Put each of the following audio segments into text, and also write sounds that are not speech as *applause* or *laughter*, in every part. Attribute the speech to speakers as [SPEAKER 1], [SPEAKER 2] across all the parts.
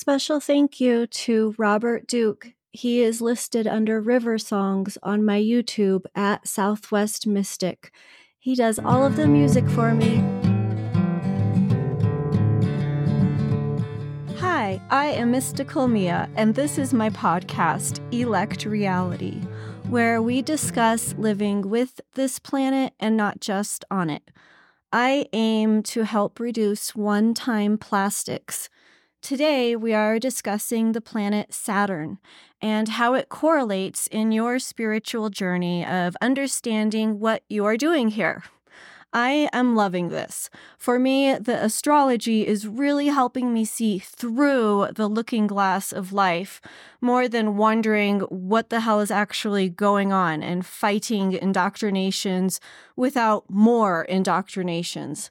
[SPEAKER 1] Special thank you to Robert Duke. He is listed under River Songs on my YouTube at Southwest Mystic. He does all of the music for me. Hi, I am Mystical Mia, and this is my podcast, Elect Reality, where we discuss living with this planet and not just on it. I aim to help reduce one time plastics. Today, we are discussing the planet Saturn and how it correlates in your spiritual journey of understanding what you are doing here. I am loving this. For me, the astrology is really helping me see through the looking glass of life more than wondering what the hell is actually going on and fighting indoctrinations without more indoctrinations.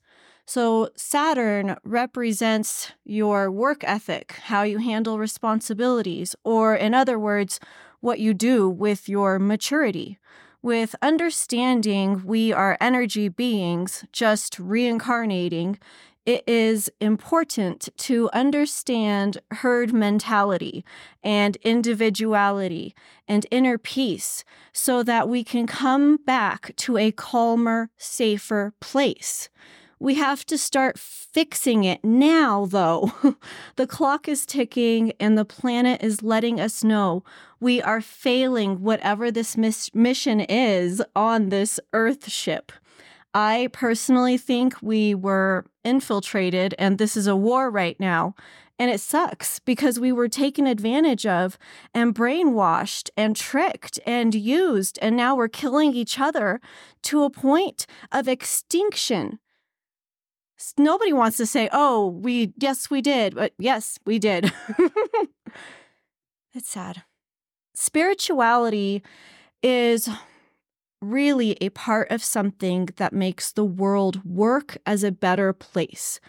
[SPEAKER 1] So, Saturn represents your work ethic, how you handle responsibilities, or in other words, what you do with your maturity. With understanding we are energy beings just reincarnating, it is important to understand herd mentality and individuality and inner peace so that we can come back to a calmer, safer place. We have to start fixing it now, though. *laughs* the clock is ticking and the planet is letting us know we are failing whatever this mis- mission is on this Earth ship. I personally think we were infiltrated and this is a war right now. And it sucks because we were taken advantage of and brainwashed and tricked and used. And now we're killing each other to a point of extinction nobody wants to say, "Oh, we yes, we did." But yes, we did. *laughs* it's sad. Spirituality is really a part of something that makes the world work as a better place.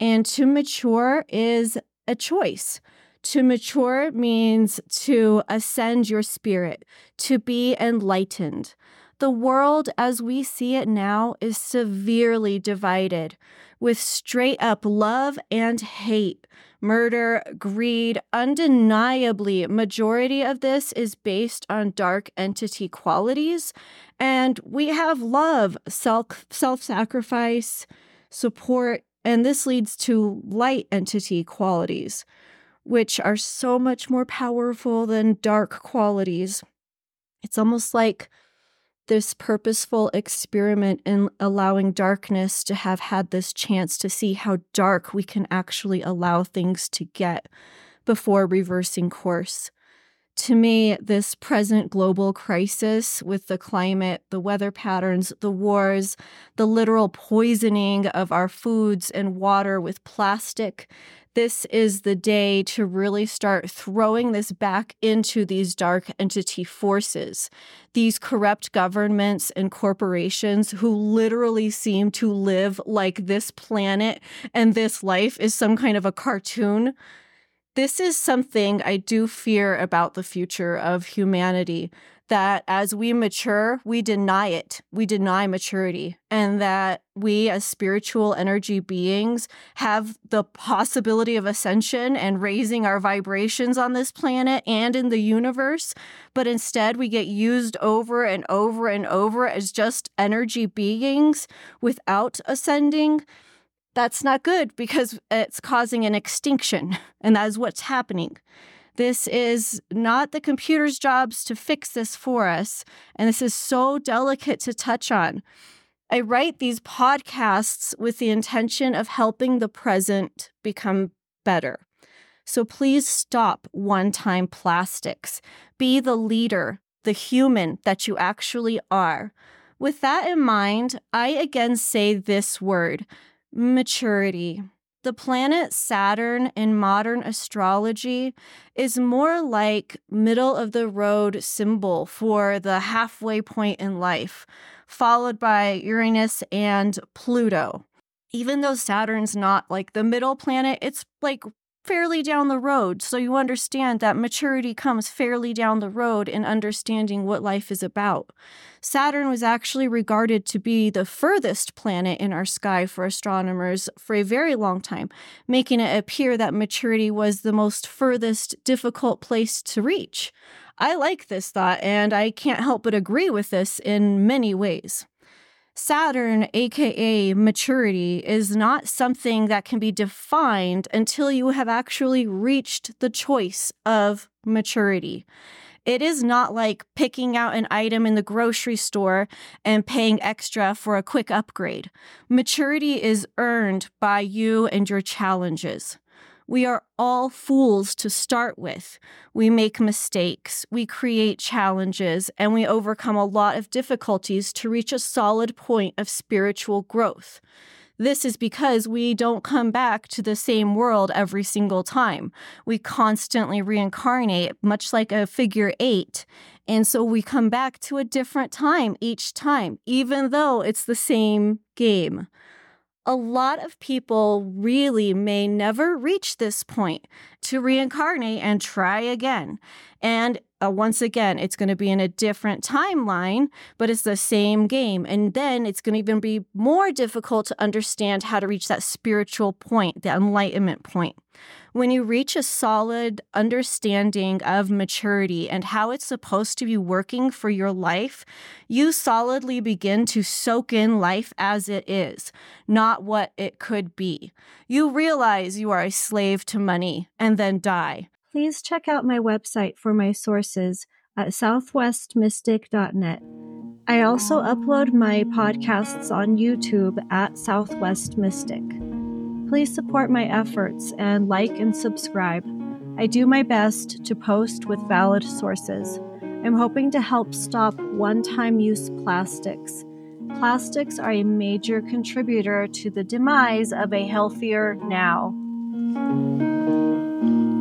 [SPEAKER 1] And to mature is a choice. To mature means to ascend your spirit, to be enlightened. The world as we see it now is severely divided with straight up love and hate, murder, greed. Undeniably, majority of this is based on dark entity qualities, and we have love, self self-sacrifice, support, and this leads to light entity qualities, which are so much more powerful than dark qualities. It's almost like this purposeful experiment in allowing darkness to have had this chance to see how dark we can actually allow things to get before reversing course. To me, this present global crisis with the climate, the weather patterns, the wars, the literal poisoning of our foods and water with plastic, this is the day to really start throwing this back into these dark entity forces, these corrupt governments and corporations who literally seem to live like this planet and this life is some kind of a cartoon. This is something I do fear about the future of humanity that as we mature, we deny it. We deny maturity. And that we, as spiritual energy beings, have the possibility of ascension and raising our vibrations on this planet and in the universe. But instead, we get used over and over and over as just energy beings without ascending. That's not good because it's causing an extinction. And that is what's happening. This is not the computer's jobs to fix this for us. And this is so delicate to touch on. I write these podcasts with the intention of helping the present become better. So please stop one time plastics. Be the leader, the human that you actually are. With that in mind, I again say this word maturity. The planet Saturn in modern astrology is more like middle of the road symbol for the halfway point in life, followed by Uranus and Pluto. Even though Saturn's not like the middle planet, it's like fairly down the road. So you understand that maturity comes fairly down the road in understanding what life is about. Saturn was actually regarded to be the furthest planet in our sky for astronomers for a very long time, making it appear that maturity was the most furthest difficult place to reach. I like this thought, and I can't help but agree with this in many ways. Saturn, aka maturity, is not something that can be defined until you have actually reached the choice of maturity. It is not like picking out an item in the grocery store and paying extra for a quick upgrade. Maturity is earned by you and your challenges. We are all fools to start with. We make mistakes, we create challenges, and we overcome a lot of difficulties to reach a solid point of spiritual growth. This is because we don't come back to the same world every single time. We constantly reincarnate, much like a figure eight. And so we come back to a different time each time, even though it's the same game a lot of people really may never reach this point to reincarnate and try again. And uh, once again, it's going to be in a different timeline, but it's the same game. And then it's going to even be more difficult to understand how to reach that spiritual point, the enlightenment point. When you reach a solid understanding of maturity and how it's supposed to be working for your life, you solidly begin to soak in life as it is, not what it could be. You realize you are a slave to money and then die. Please check out my website for my sources at southwestmystic.net. I also upload my podcasts on YouTube at Southwest Mystic. Please support my efforts and like and subscribe. I do my best to post with valid sources. I'm hoping to help stop one time use plastics. Plastics are a major contributor to the demise of a healthier now.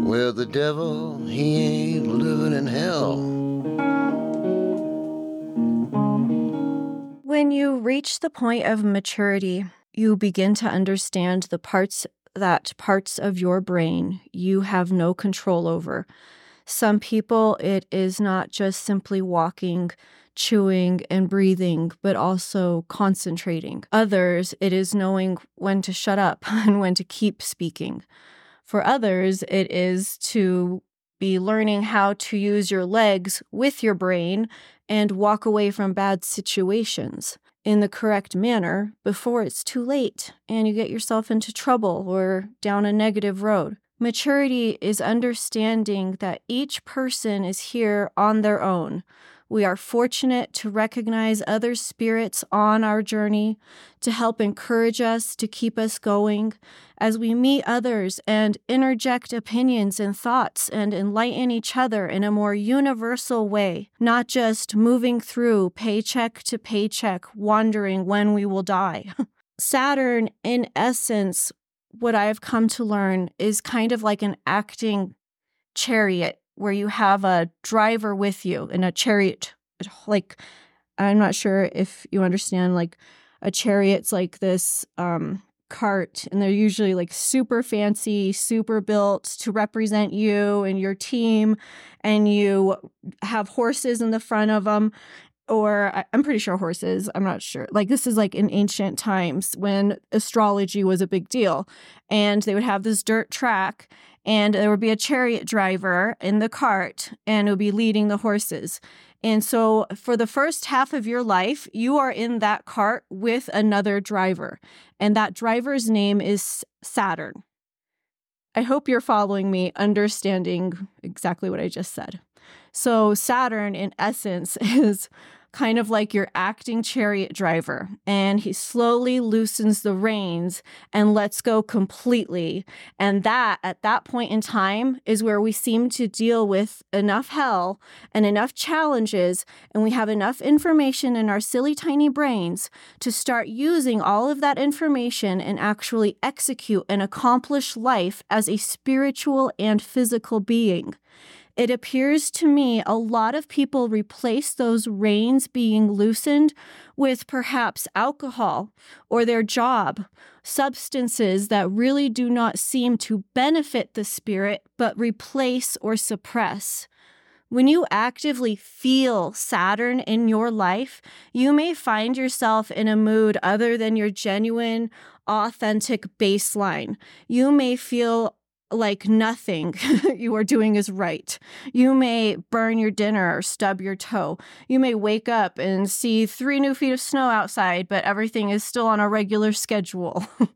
[SPEAKER 2] Well, the devil, he ain't living in hell.
[SPEAKER 1] When you reach the point of maturity, you begin to understand the parts that parts of your brain you have no control over. Some people, it is not just simply walking, chewing, and breathing, but also concentrating. Others, it is knowing when to shut up *laughs* and when to keep speaking. For others, it is to be learning how to use your legs with your brain and walk away from bad situations in the correct manner before it's too late and you get yourself into trouble or down a negative road. Maturity is understanding that each person is here on their own we are fortunate to recognize other spirits on our journey to help encourage us, to keep us going as we meet others and interject opinions and thoughts and enlighten each other in a more universal way, not just moving through paycheck to paycheck, wondering when we will die. *laughs* Saturn, in essence, what I have come to learn is kind of like an acting chariot where you have a driver with you in a chariot. Like, I'm not sure if you understand, like, a chariot's like this um, cart, and they're usually like super fancy, super built to represent you and your team, and you have horses in the front of them. Or I'm pretty sure horses, I'm not sure. Like, this is like in ancient times when astrology was a big deal. And they would have this dirt track, and there would be a chariot driver in the cart and it would be leading the horses. And so for the first half of your life, you are in that cart with another driver, and that driver's name is Saturn. I hope you're following me, understanding exactly what I just said. So, Saturn, in essence, *laughs* is kind of like your acting chariot driver, and he slowly loosens the reins and lets go completely. And that, at that point in time, is where we seem to deal with enough hell and enough challenges, and we have enough information in our silly tiny brains to start using all of that information and actually execute and accomplish life as a spiritual and physical being. It appears to me a lot of people replace those reins being loosened with perhaps alcohol or their job, substances that really do not seem to benefit the spirit but replace or suppress. When you actively feel Saturn in your life, you may find yourself in a mood other than your genuine, authentic baseline. You may feel like nothing *laughs* you are doing is right. You may burn your dinner or stub your toe. You may wake up and see three new feet of snow outside, but everything is still on a regular schedule. *laughs*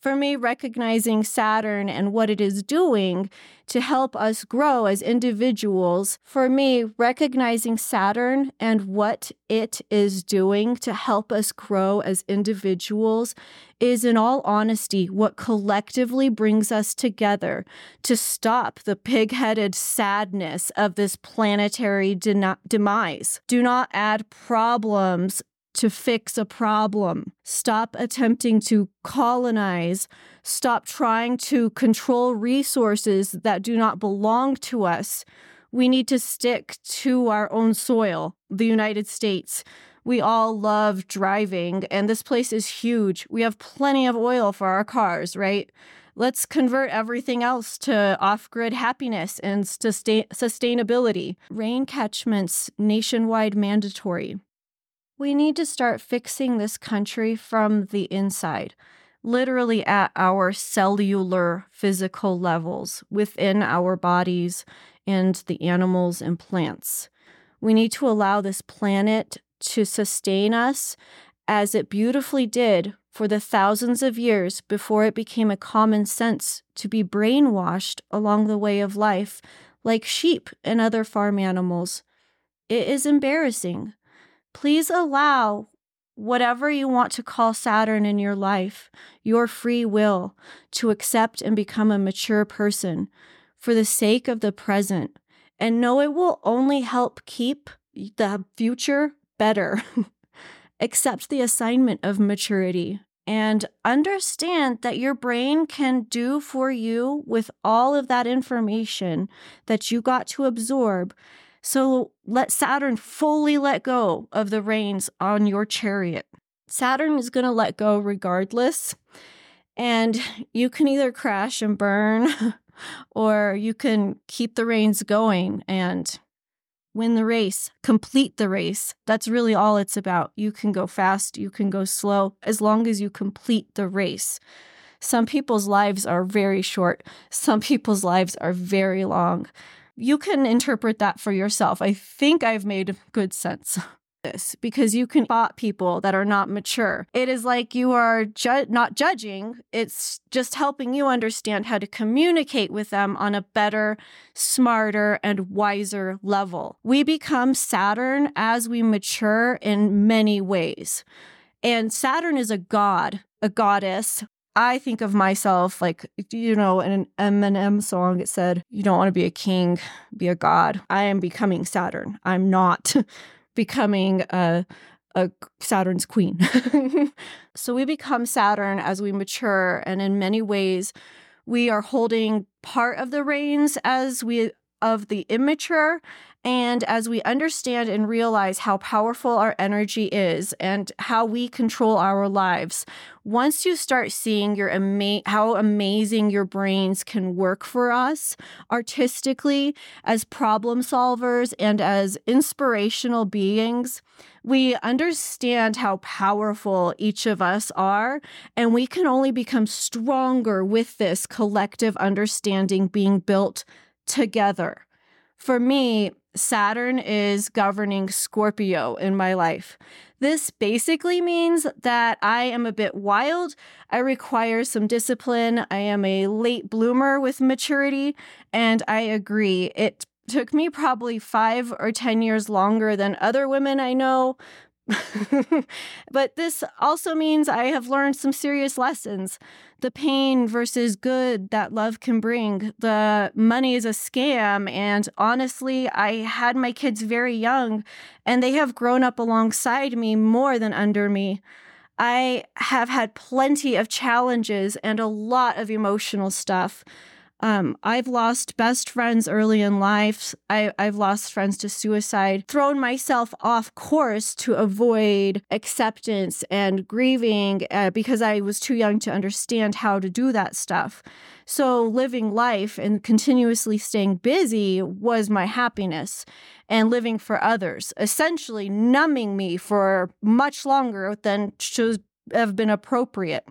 [SPEAKER 1] for me, recognizing Saturn and what it is doing to help us grow as individuals, for me, recognizing Saturn and what it is doing to help us grow as individuals is, in all honesty, what collectively brings us together to stop the pig headed sadness of this planetary de- demise. Do not add problems to fix a problem. Stop attempting to colonize. Stop trying to control resources that do not belong to us. We need to stick to our own soil, the United States. We all love driving, and this place is huge. We have plenty of oil for our cars, right? Let's convert everything else to off grid happiness and sustain- sustainability. Rain catchments nationwide mandatory. We need to start fixing this country from the inside, literally at our cellular physical levels within our bodies and the animals and plants. We need to allow this planet to sustain us as it beautifully did for the thousands of years before it became a common sense to be brainwashed along the way of life like sheep and other farm animals. It is embarrassing Please allow whatever you want to call Saturn in your life, your free will, to accept and become a mature person for the sake of the present. And know it will only help keep the future better. *laughs* accept the assignment of maturity and understand that your brain can do for you with all of that information that you got to absorb so let Saturn fully let go of the reins on your chariot. Saturn is going to let go regardless. And you can either crash and burn, *laughs* or you can keep the reins going and win the race, complete the race. That's really all it's about. You can go fast, you can go slow, as long as you complete the race. Some people's lives are very short, some people's lives are very long you can interpret that for yourself. I think I've made good sense. Of this because you can spot people that are not mature. It is like you are ju- not judging, it's just helping you understand how to communicate with them on a better, smarter, and wiser level. We become Saturn as we mature in many ways. And Saturn is a god, a goddess I think of myself like, you know, in an Eminem song, it said, You don't want to be a king, be a god. I am becoming Saturn. I'm not *laughs* becoming a, a Saturn's queen. *laughs* so we become Saturn as we mature. And in many ways, we are holding part of the reins as we of the immature and as we understand and realize how powerful our energy is and how we control our lives, once you start seeing your ama- how amazing your brains can work for us artistically as problem solvers and as inspirational beings, we understand how powerful each of us are, and we can only become stronger with this collective understanding being built together. For me, Saturn is governing Scorpio in my life. This basically means that I am a bit wild. I require some discipline. I am a late bloomer with maturity. And I agree. It took me probably five or 10 years longer than other women I know, *laughs* but this also means I have learned some serious lessons. The pain versus good that love can bring. The money is a scam. And honestly, I had my kids very young and they have grown up alongside me more than under me. I have had plenty of challenges and a lot of emotional stuff. Um, I've lost best friends early in life. I, I've lost friends to suicide, thrown myself off course to avoid acceptance and grieving uh, because I was too young to understand how to do that stuff. So, living life and continuously staying busy was my happiness and living for others, essentially numbing me for much longer than should have been appropriate.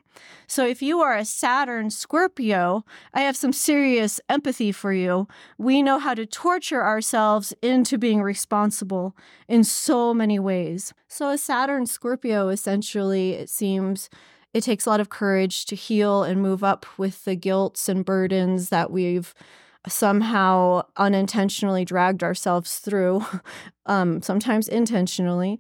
[SPEAKER 1] So if you are a Saturn Scorpio, I have some serious empathy for you. We know how to torture ourselves into being responsible in so many ways. So a Saturn Scorpio essentially it seems it takes a lot of courage to heal and move up with the guilts and burdens that we've somehow unintentionally dragged ourselves through, *laughs* um, sometimes intentionally.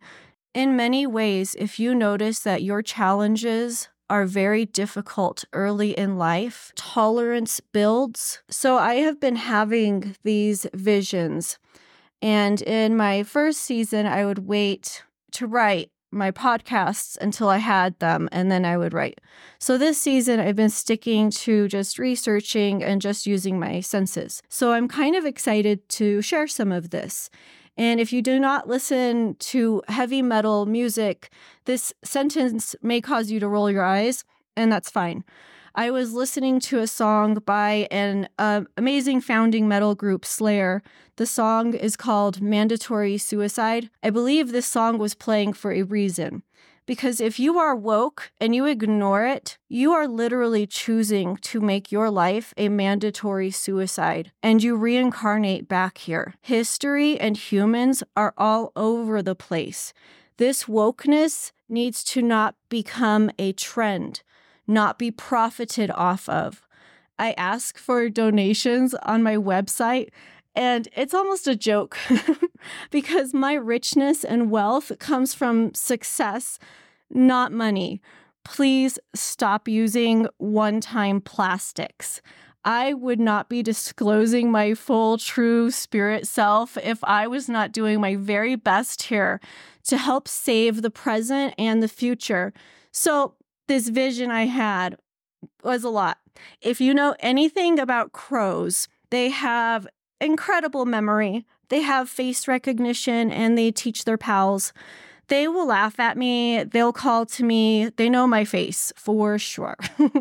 [SPEAKER 1] In many ways, if you notice that your challenges are very difficult early in life, tolerance builds. So I have been having these visions. And in my first season, I would wait to write my podcasts until I had them and then I would write. So this season, I've been sticking to just researching and just using my senses. So I'm kind of excited to share some of this. And if you do not listen to heavy metal music, this sentence may cause you to roll your eyes, and that's fine. I was listening to a song by an uh, amazing founding metal group, Slayer. The song is called Mandatory Suicide. I believe this song was playing for a reason. Because if you are woke and you ignore it, you are literally choosing to make your life a mandatory suicide and you reincarnate back here. History and humans are all over the place. This wokeness needs to not become a trend, not be profited off of. I ask for donations on my website and it's almost a joke *laughs* because my richness and wealth comes from success, not money. Please stop using one time plastics. I would not be disclosing my full, true spirit self if I was not doing my very best here to help save the present and the future. So, this vision I had was a lot. If you know anything about crows, they have incredible memory. They have face recognition and they teach their pals. They will laugh at me. They'll call to me. They know my face for sure. *laughs*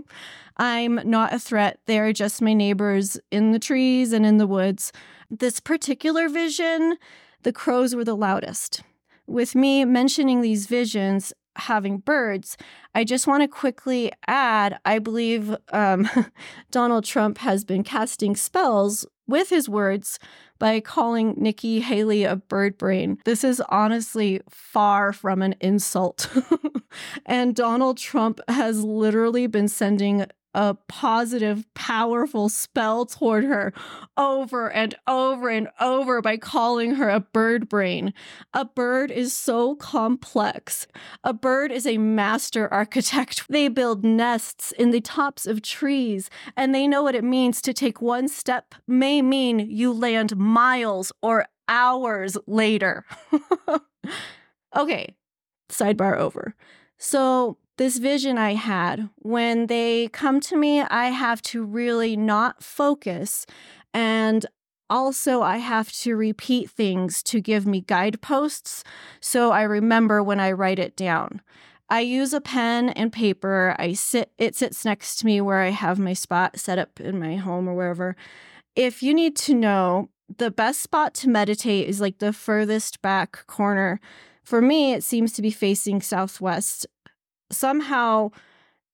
[SPEAKER 1] I'm not a threat. They're just my neighbors in the trees and in the woods. This particular vision, the crows were the loudest. With me mentioning these visions, having birds, I just want to quickly add I believe um, *laughs* Donald Trump has been casting spells with his words by calling Nikki Haley a bird brain. This is honestly far from an insult. *laughs* and Donald Trump has literally been sending a positive, powerful spell toward her over and over and over by calling her a bird brain. A bird is so complex. A bird is a master architect. They build nests in the tops of trees, and they know what it means to take one step, may mean you land miles or hours later. *laughs* okay, sidebar over. So, this vision I had. When they come to me, I have to really not focus. And also, I have to repeat things to give me guideposts so I remember when I write it down. I use a pen and paper. I sit it sits next to me where I have my spot set up in my home or wherever. If you need to know, the best spot to meditate is like the furthest back corner. For me, it seems to be facing southwest. Somehow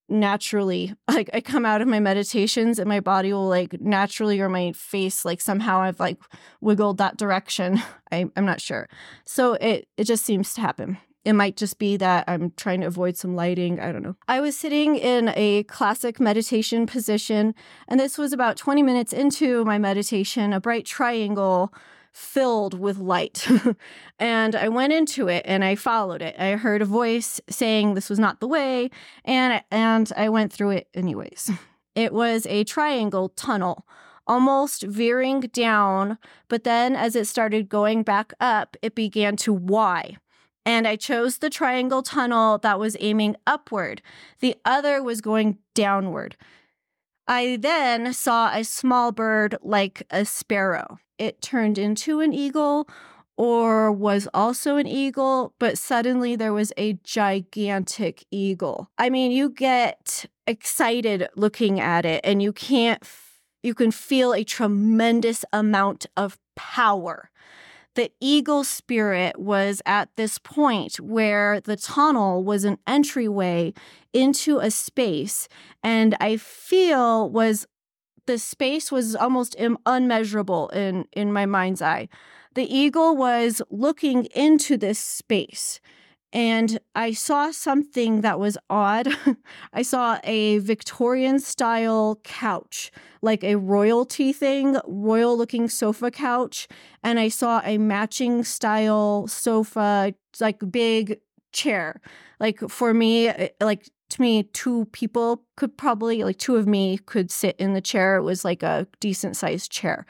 [SPEAKER 1] naturally *laughs* like i come out of my meditations and my body will like naturally or my face like somehow i've like wiggled that direction. *laughs* I, i'm not sure. So it it just seems to happen. It might just be that i'm trying to avoid some lighting. I don't know. I was sitting in a classic meditation position and this was about 20 minutes into my meditation a bright triangle filled with light. *laughs* and I went into it and I followed it. I heard a voice saying this was not the way, and and I went through it anyways. It was a triangle tunnel, almost veering down, but then as it started going back up, it began to Y. And I chose the triangle tunnel that was aiming upward. The other was going downward. I then saw a small bird like a sparrow. It turned into an eagle or was also an eagle, but suddenly there was a gigantic eagle. I mean, you get excited looking at it and you can't, you can feel a tremendous amount of power. The eagle spirit was at this point where the tunnel was an entryway into a space, and I feel was the space was almost unmeasurable in in my mind's eye. The eagle was looking into this space and I saw something that was odd. *laughs* I saw a Victorian style couch, like a royalty thing, royal looking sofa couch. And I saw a matching style sofa, like big chair. Like for me, like to me, two people could probably, like two of me could sit in the chair. It was like a decent sized chair.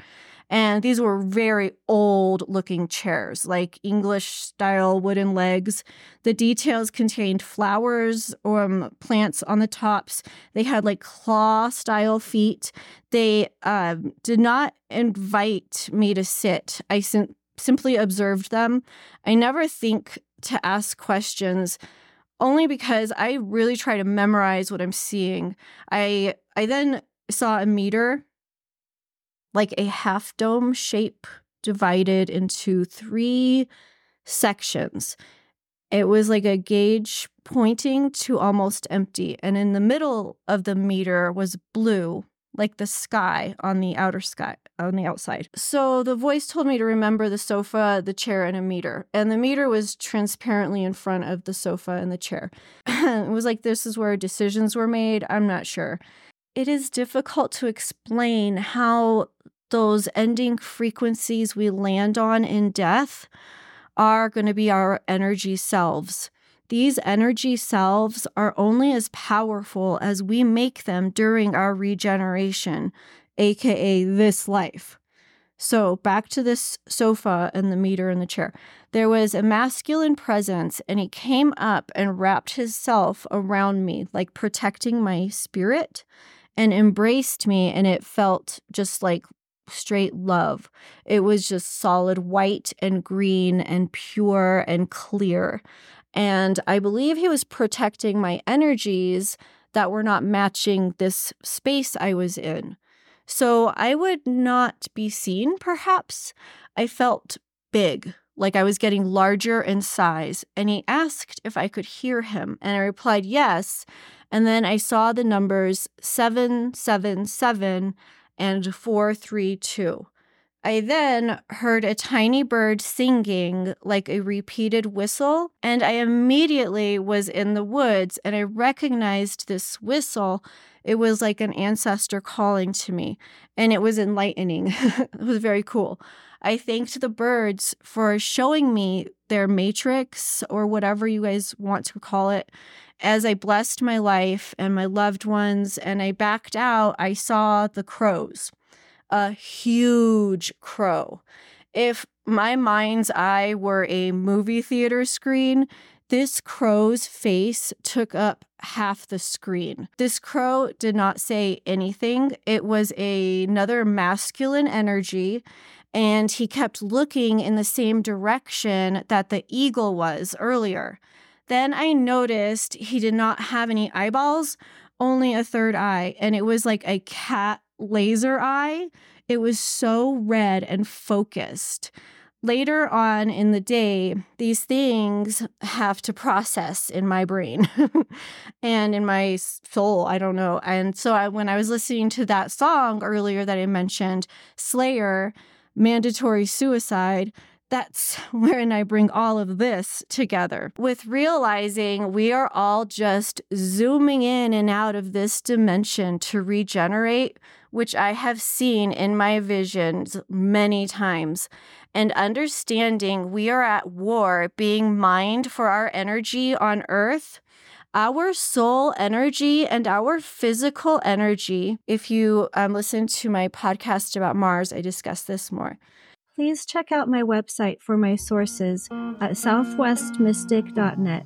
[SPEAKER 1] And these were very old looking chairs, like English style wooden legs. The details contained flowers or um, plants on the tops. They had like claw style feet. They um, did not invite me to sit. I sim- simply observed them. I never think to ask questions only because I really try to memorize what I'm seeing. I I then saw a meter like a half dome shape divided into three sections. It was like a gauge pointing to almost empty. And in the middle of the meter was blue, like the sky on the outer sky, on the outside. So the voice told me to remember the sofa, the chair, and a meter. And the meter was transparently in front of the sofa and the chair. *laughs* it was like this is where decisions were made. I'm not sure it is difficult to explain how those ending frequencies we land on in death are going to be our energy selves. These energy selves are only as powerful as we make them during our regeneration, aka this life. So, back to this sofa and the meter and the chair. There was a masculine presence, and he came up and wrapped himself around me, like protecting my spirit and embraced me and it felt just like straight love. It was just solid white and green and pure and clear. And I believe he was protecting my energies that were not matching this space I was in. So I would not be seen, perhaps. I felt big, like I was getting larger in size. And he asked if I could hear him. And I replied yes. And then I saw the numbers 777 and 432. I then heard a tiny bird singing like a repeated whistle, and I immediately was in the woods and I recognized this whistle. It was like an ancestor calling to me, and it was enlightening. *laughs* it was very cool. I thanked the birds for showing me their matrix or whatever you guys want to call it as I blessed my life and my loved ones and I backed out, I saw the crows, a huge crow. If my mind's eye were a movie theater screen, this crow's face took up half the screen. This crow did not say anything. It was a, another masculine energy, and he kept looking in the same direction that the eagle was earlier. Then I noticed he did not have any eyeballs, only a third eye, and it was like a cat laser eye. It was so red and focused. Later on in the day, these things have to process in my brain *laughs* and in my soul. I don't know. And so I, when I was listening to that song earlier that I mentioned, Slayer, Mandatory Suicide, that's *laughs* wherein I bring all of this together with realizing we are all just zooming in and out of this dimension to regenerate, which I have seen in my visions many times, and understanding we are at war, being mined for our energy on earth our soul energy and our physical energy. If you um, listen to my podcast about Mars, I discuss this more please check out my website for my sources at southwestmystic.net.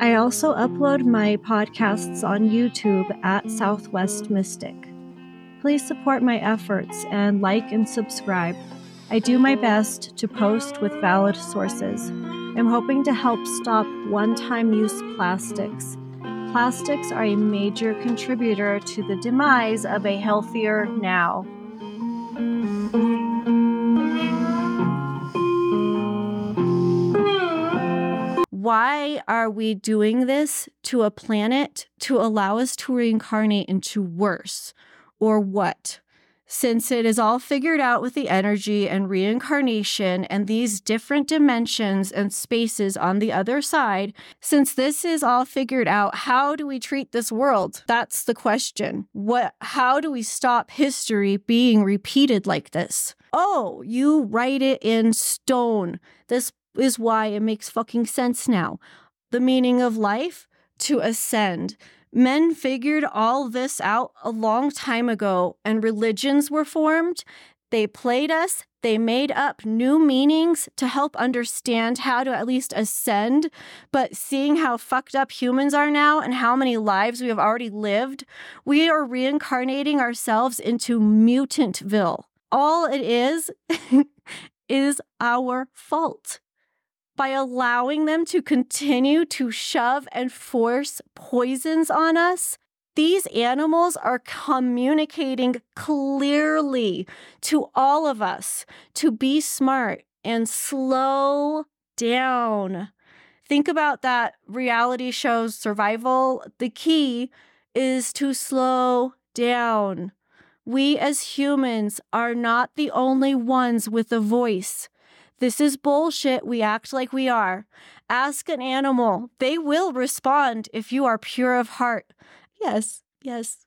[SPEAKER 1] I also upload my podcasts on YouTube at Southwest Mystic. Please support my efforts and like and subscribe. I do my best to post with valid sources. I'm hoping to help stop one time use plastics. Plastics are a major contributor to the demise of a healthier now. Why are we doing this to a planet to allow us to reincarnate into worse? Or what? Since it is all figured out with the energy and reincarnation and these different dimensions and spaces on the other side, since this is all figured out, how do we treat this world? That's the question. What how do we stop history being repeated like this? Oh, you write it in stone. This is why it makes fucking sense now. The meaning of life? To ascend. Men figured all this out a long time ago, and religions were formed. They played us, they made up new meanings to help understand how to at least ascend. But seeing how fucked up humans are now and how many lives we have already lived, we are reincarnating ourselves into mutantville. All it is *laughs* is our fault by allowing them to continue to shove and force poisons on us, these animals are communicating clearly to all of us to be smart and slow down. Think about that reality show survival. The key is to slow down. We as humans are not the only ones with a voice. This is bullshit. We act like we are. Ask an animal. They will respond if you are pure of heart. Yes, yes.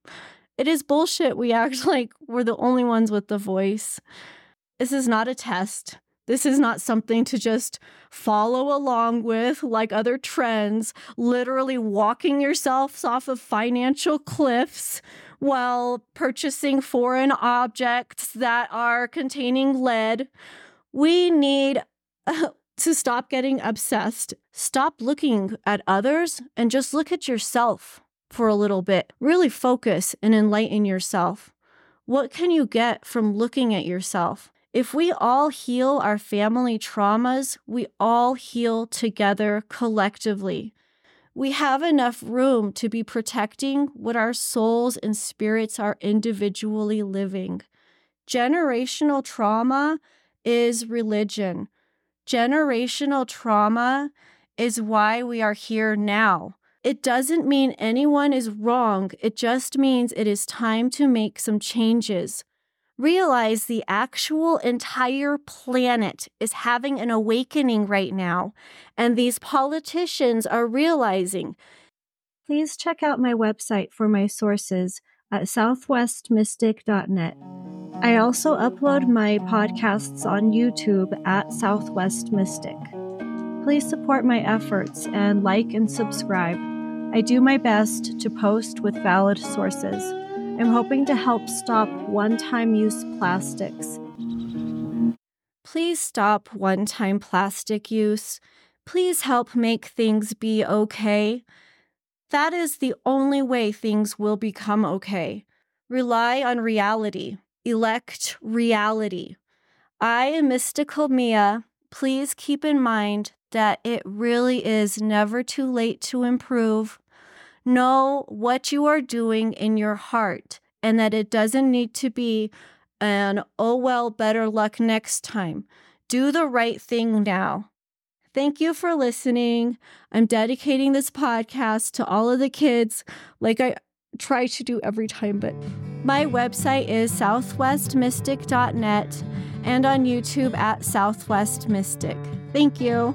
[SPEAKER 1] *laughs* it is bullshit. We act *laughs* like we're the only ones with the voice. This is not a test. This is not something to just follow along with like other trends, literally walking yourselves off of financial cliffs while purchasing foreign objects that are containing lead we need *laughs* to stop getting obsessed. Stop looking at others and just look at yourself for a little bit. Really focus and enlighten yourself. What can you get from looking at yourself? If we all heal our family traumas, we all heal together collectively. We have enough room to be protecting what our souls and spirits are individually living. Generational trauma is religion. Generational trauma is why we are here now. It doesn't mean anyone is wrong, it just means it is time to make some changes. Realize the actual entire planet is having an awakening right now, and these politicians are realizing. Please check out my website for my sources at southwestmystic.net. I also upload my podcasts on YouTube at Southwest Mystic. Please support my efforts and like and subscribe. I do my best to post with valid sources. I'm hoping to help stop one time use plastics. Please stop one time plastic use. Please help make things be okay. That is the only way things will become okay. Rely on reality elect reality. I am Mystical Mia. Please keep in mind that it really is never too late to improve. Know what you are doing in your heart and that it doesn't need to be an oh well, better luck next time. Do the right thing now. Thank you for listening. I'm dedicating this podcast to all of the kids, like I try to do every time, but my website is southwestmystic.net and on YouTube at Southwest Mystic. Thank you.